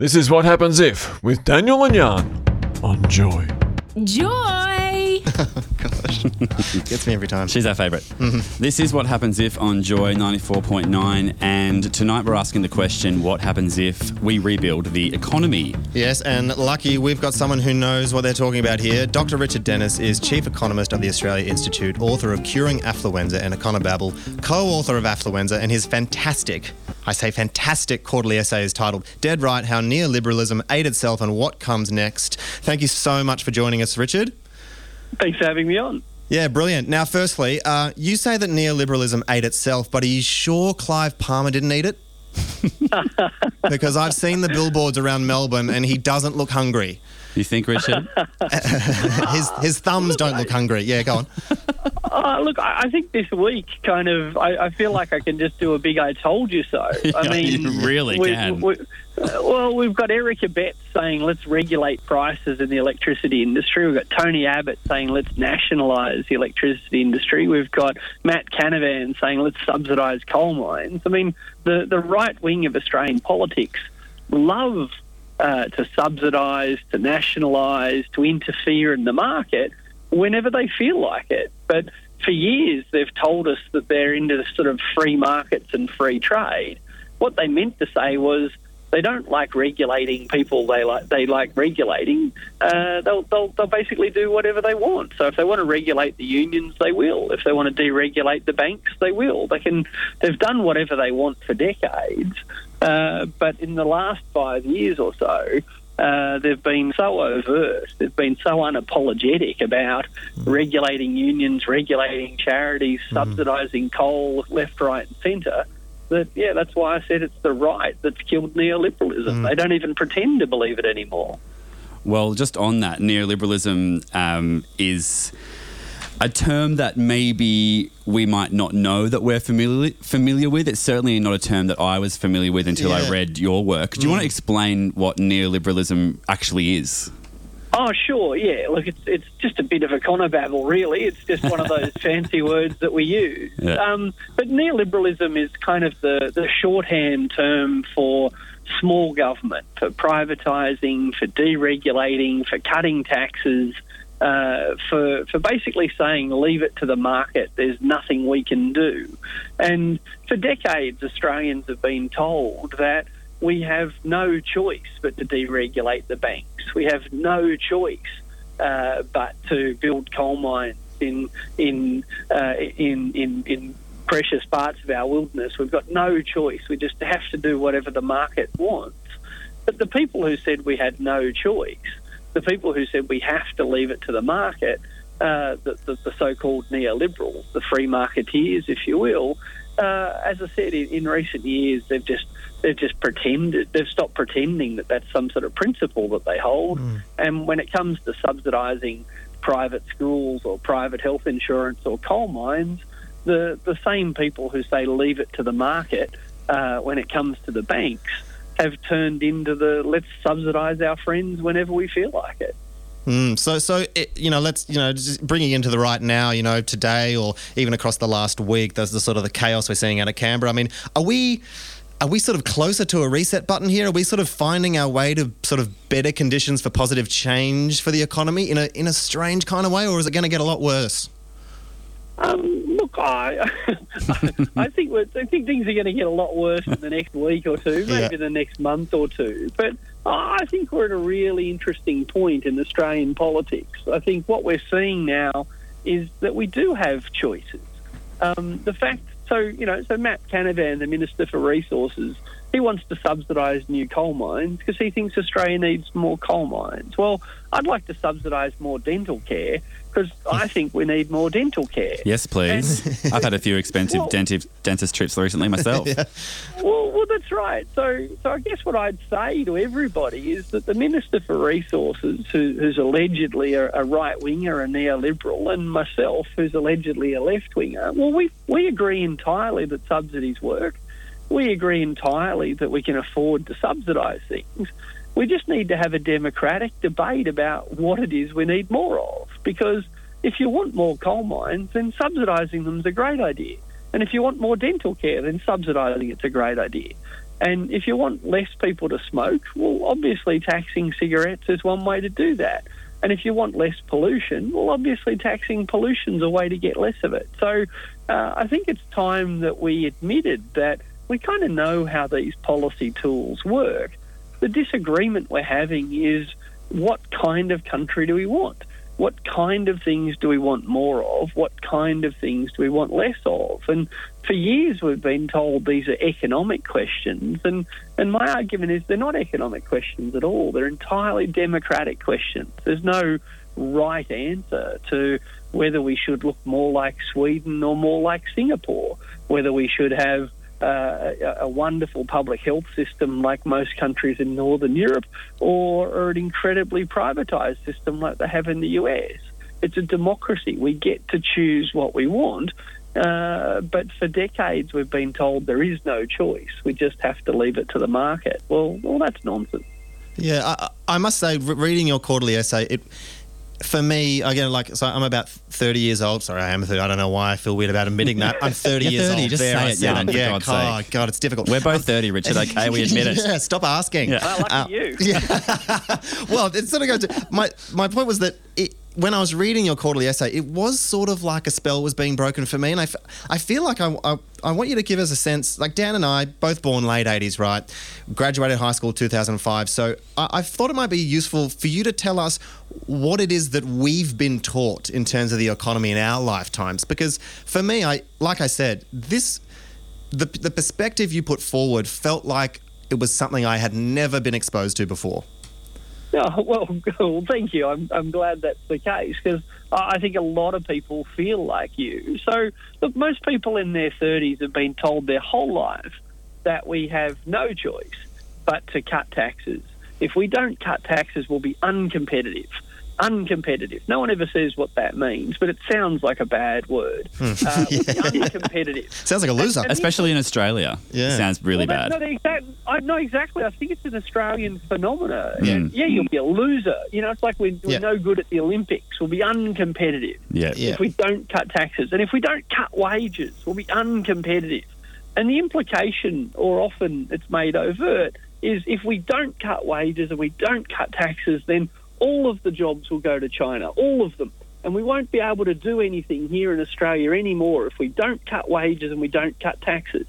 This is What Happens If with Daniel and Jan on Joy. Joy! Gets me every time. She's our favorite mm-hmm. This is What Happens If on Joy 94.9. And tonight we're asking the question what happens if we rebuild the economy? Yes, and lucky we've got someone who knows what they're talking about here. Dr. Richard Denniss is Chief Economist of the Australia Institute, author of Curing Affluenza and Econobabble, co-author of Affluenza, and his fantastic, I say fantastic quarterly essay is titled Dead Right, How Neoliberalism Ate Itself and What Comes Next. Thank you so much for joining us, Richard. Thanks for having me on. Yeah, brilliant. Now, firstly, uh, you say that neoliberalism ate itself, but are you sure Clive Palmer didn't eat it? because I've seen the billboards around Melbourne and he doesn't look hungry. You think, Richard? His his thumbs don't look hungry. Yeah, go on. Uh, look, I, I think this week kind of, I, I feel like I can just do a big "I told you so." I Yeah, mean, you really we- can. we- uh, well, we've got Eric Abetz saying let's regulate prices in the electricity industry. We've got Tony Abbott saying let's nationalise the electricity industry. We've got Matt Canavan saying let's subsidise coal mines. I mean, the the right wing of Australian politics love uh, to subsidise, to nationalise, to interfere in the market whenever they feel like it. But for years, they've told us that they're into sort of free markets and free trade. What they meant to say was they don't like regulating people. They like they like regulating. Uh, they'll, they'll they'll basically do whatever they want. So if they want to regulate the unions, they will. If they want to deregulate the banks, they will. They can. They've done whatever they want for decades. Uh, but in the last five years or so, uh, they've been so overt, they've been so unapologetic about regulating unions, regulating charities, subsidising coal left, right, and centre. That yeah, that's why I said it's the right that's killed neoliberalism. They don't even pretend to believe it anymore. Well, just on that, neoliberalism um, is a term that maybe we might not know that we're familiar familiar with. It's certainly not a term that I was familiar with until I read your work. Do you want to explain what neoliberalism actually is? Oh, sure, yeah. Look, it's it's just a bit of econobabble, really. It's just one of those fancy words that we use. Yeah. Um, but neoliberalism is kind of the, the shorthand term for small government, for privatising, for deregulating, for cutting taxes, uh, for for basically saying leave it to the market. There's nothing we can do. And for decades, Australians have been told that we have no choice but to deregulate the banks. We have no choice uh, but to build coal mines in in uh, in in in precious parts of our wilderness. We've got no choice. We just have to do whatever the market wants. But the people who said we had no choice, the people who said we have to leave it to the market, uh, the, the, the so-called neoliberals, the free marketeers, if you will, uh, as I said, in, in recent years, they've just they've just pretended they've stopped pretending that that's some sort of principle that they hold. And when it comes to subsidising private schools or private health insurance or coal mines, the the same people who say leave it to the market uh, when it comes to the banks have turned into the let's subsidise our friends whenever we feel like it. Mm, so, so it, you know, let's you know, just bringing into the right now, you know, today or even across the last week, there's the sort of the chaos we're seeing out of Canberra. I mean, are we? Are we sort of closer to a reset button here? Are we sort of finding our way to sort of better conditions for positive change for the economy in a in a strange kind of way, or is it going to get a lot worse? Um, look, I, I think I think things are going to get a lot worse in the next week or two, maybe Yeah. the next month or two. But I think we're at a really interesting point in Australian politics. I think what we're seeing now is that we do have choices. Um, the fact, so you know, so Matt Canavan, the Minister for Resources, he wants to subsidise new coal mines because he thinks Australia needs more coal mines. Well, I'd like to subsidise more dental care because I think we need more dental care. Yes, please. I've had a few expensive Well- dentist dentist trips recently myself. Well, well, that's right. So, so I guess what I'd say to everybody is that the Minister for Resources, who, who's allegedly a, a right winger, a neoliberal, and myself, who's allegedly a left winger, well, we we agree entirely that subsidies work. We agree entirely that we can afford to subsidise things. We just need to have a democratic debate about what it is we need more of. Because if you want more coal mines, then subsidising them is a great idea. And if you want more dental care, then subsidising it's a great idea. And if you want less people to smoke, well, obviously taxing cigarettes is one way to do that. And if you want less pollution, well, obviously taxing pollution's a way to get less of it. So uh, I think it's time that we admitted that we kind of know how these policy tools work. The disagreement we're having is what kind of country do we want? What kind of things do we want more of? What kind of things do we want less of? And for years we've been told these are economic questions, and, and my argument is they're not economic questions at all. They're entirely democratic questions. There's no right answer to whether we should look more like Sweden or more like Singapore, whether we should have uh, a, wonderful public health system like most countries in Northern Europe, or, or an incredibly privatised system like they have in the US. It's a democracy. We get to choose what we want. Uh, but for decades, we've been told there is no choice. We just have to leave it to the market. Well, well, that's nonsense. Yeah, I, I must say, reading your quarterly essay, it for me again, like so, I'm about 30 years old. Sorry, I am 30. I don't know why I feel weird about admitting that. I'm 30 You're years 30, old. just there, say I it said young, Yeah, God's God, sake. God, it's difficult. We're both 30, Richard, okay? We admit it. Yeah, stop asking. Yeah. Uh, lucky Uh, you. Yeah. well, it sort of goes to my my point was that it, when I was reading your quarterly essay, it was sort of like a spell was being broken for me, and I, f- I feel like I, I I want you to give us a sense. Like Dan and I, both born late '80s, right? Graduated high school 2005. So I, I thought it might be useful for you to tell us what it is that we've been taught in terms of the economy in our lifetimes. Because for me, I like I said, this the the perspective you put forward felt like it was something I had never been exposed to before. Well, well, thank you. I'm, I'm glad that's the case because I think a lot of people feel like you. So, look, most people in their 30s have been told their whole life that we have no choice but to cut taxes. If we don't cut taxes, we'll be uncompetitive. Uncompetitive. No one ever says what that means, but it sounds like a bad word. Uh, we'll uncompetitive. Sounds like a loser. And- Especially in Australia. Yeah. Sounds really well, bad. that's Not exact, I know exactly. I think it's an Australian phenomena. Mm. Yeah, you'll be a loser. You know, it's like we're, we're Yeah. no good at the Olympics. We'll be uncompetitive Yeah. Yeah. if we don't cut taxes. And if we don't cut wages, we'll be uncompetitive. And the implication, or often it's made overt, is if we don't cut wages and we don't cut taxes, then all of the jobs will go to China, all of them. And we won't be able to do anything here in Australia anymore if we don't cut wages and we don't cut taxes.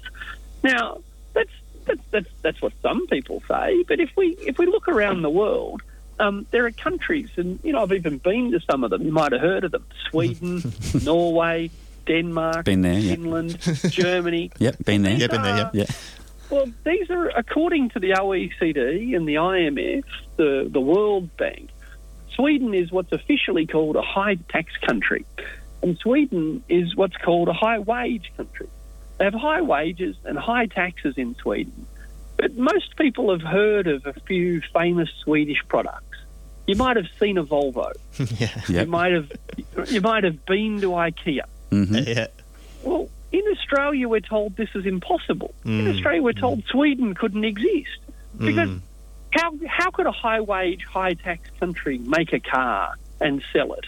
Now, that's that's that's, that's what some people say. But if we if we look around the world, um, there are countries, and you know I've even been to some of them. You might have heard of them: Sweden, Norway, Denmark, Been there, yeah. Finland, Germany. Yep, been there. Yeah, been there, yeah. Yeah. Well, these are according to the OECD and the IMF, the the World Bank. Sweden is what's officially called a high tax country, and Sweden is what's called a high wage country. They have high wages and high taxes in Sweden, but most people have heard of a few famous Swedish products. You might have seen a Volvo. yeah. You might have you might have been to IKEA. Mhm. Yeah. Well, in Australia, we're told this is impossible. In Mm. Australia, we're told Sweden couldn't exist because Mm. How how could a high wage, high tax country make a car and sell it?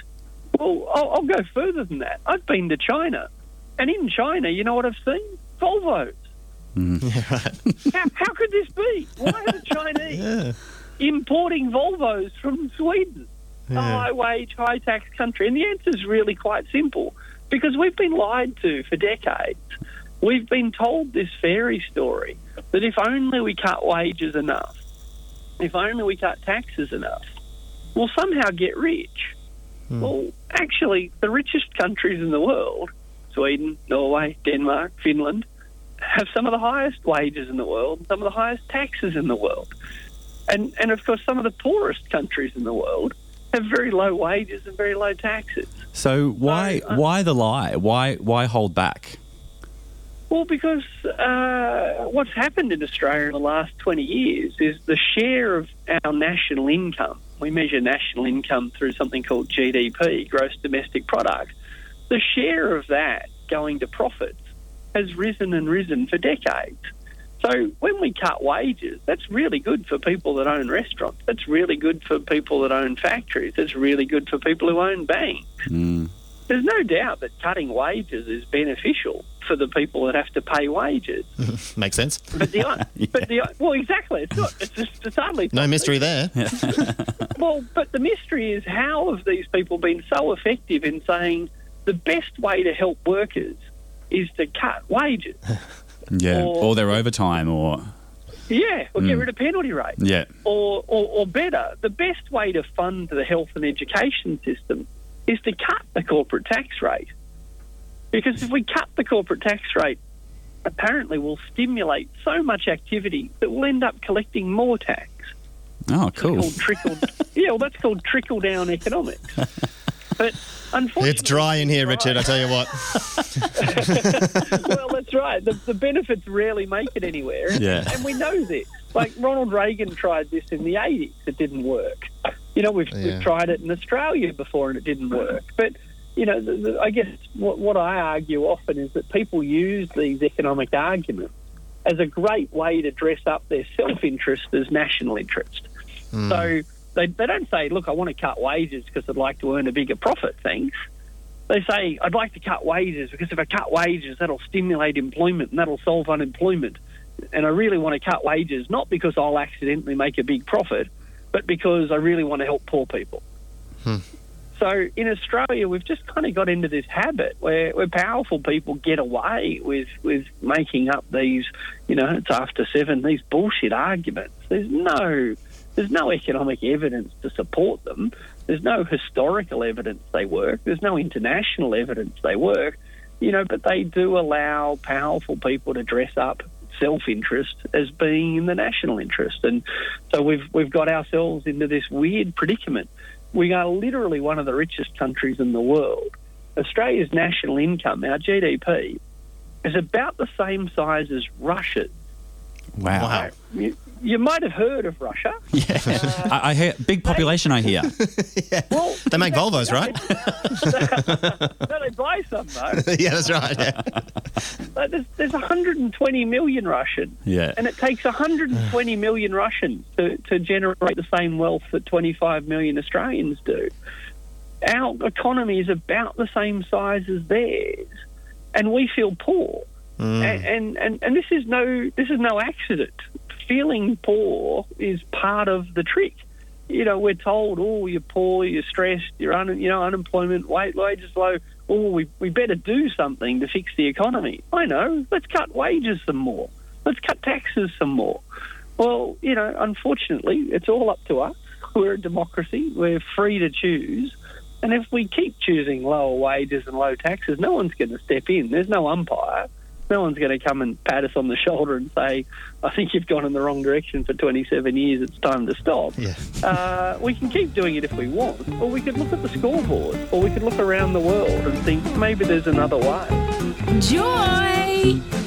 Well, I'll, I'll go further than that. I've been to China, and in China, you know what I've seen? Volvos. Mm. Yeah, right. How, how could this be? Why are the Chinese Yeah. importing Volvos from Sweden, a high wage, high tax country? And the answer is really quite simple because we've been lied to for decades. We've been told this fairy story that if only we cut wages enough, if only we cut taxes enough, we'll somehow get rich. Hmm. Well, actually, the richest countries in the world, Sweden, Norway, Denmark, Finland, have some of the highest wages in the world, some of the highest taxes in the world. And, and of course, some of the poorest countries in the world have very low wages and very low taxes. So why I- uh, why the lie? Why why hold back? Well, because uh, what's happened in Australia in the last 20 years is the share of our national income, we measure national income through something called GDP, gross domestic product, the share of that going to profits has risen and risen for decades. So when we cut wages, that's really good for people that own restaurants. That's really good for people that own factories. That's really good for people who own banks. Mm. There's no doubt that cutting wages is beneficial for the people that have to pay wages. Makes sense. But the but the well, exactly. It's not. It's just it's hardly No mystery there. well, but the mystery is how have these people been so effective in saying the best way to help workers is to cut wages? Yeah. Or- Or their overtime, or Yeah, or get hmm. rid of penalty rates. yeah. Or, or, or better, the best way to fund the health and education system is to cut the corporate tax rate. Because if we cut the corporate tax rate, apparently we'll stimulate so much activity that we'll end up collecting more tax. Oh, cool. called trickle. yeah, well, that's called trickle down economics. But unfortunately, It's dry in here, Richard. I tell you what. well, that's right. The, the benefits rarely make it anywhere. And, Yeah. and we know this. Like Ronald Reagan tried this in the 80s. It didn't work. You know, we've, Yeah. we've tried it in Australia before and it didn't work. But, you know, the, the, I guess what, what I argue often is that people use these economic arguments as a great way to dress up their self interest as national interest. Hmm. So they, they don't say, look, I want to cut wages because I'd like to earn a bigger profit, thanks. They say, I'd like to cut wages because if I cut wages, that'll stimulate employment and that'll solve unemployment. And I really want to cut wages, not because I'll accidentally make a big profit, but because I really want to help poor people. Hmm. So in Australia, we've just kind of got into this habit where, where powerful people get away with, with making up these, you know, it's after seven, these bullshit arguments. There's no, there's no economic evidence to support them. There's no historical evidence they work. There's no international evidence they work. You know, but they do allow powerful people to dress up self-interest as being in the national interest, and so we've we've got ourselves into this weird predicament. We are literally one of the richest countries in the world. Australia's national income, our GDP, is about the same size as Russia's. Wow. Wow. You, you might have heard of Russia. Yeah. I, I hear big population. I hear. Well, They make Volvos, right? no, they buy some though. yeah, that's right. Yeah. Like, there's, there's 120 million Russians. Yeah. And it takes 120 million Russians to, to generate the same wealth that 25 million Australians do. Our economy is about the same size as theirs, and we feel poor. Mm. And, and, and and this is no this is no accident. Feeling poor is part of the trick. You know, we're told, oh, you're poor, you're stressed, you're un, you know unemployment, wage wages low. Oh, we we better do something to fix the economy. I know. Let's cut wages some more. Let's cut taxes some more. Well, you know, unfortunately, it's all up to us. We're a democracy. We're free to choose. And if we keep choosing lower wages and low taxes, no one's going to step in. There's no umpire. No one's going to come and pat us on the shoulder and say, I think you've gone in the wrong direction for 27 years. It's time to stop. Yeah. Uh, we can keep doing it if we want, or we could look at the scoreboard, or we could look around the world and think maybe there's another way. Joy!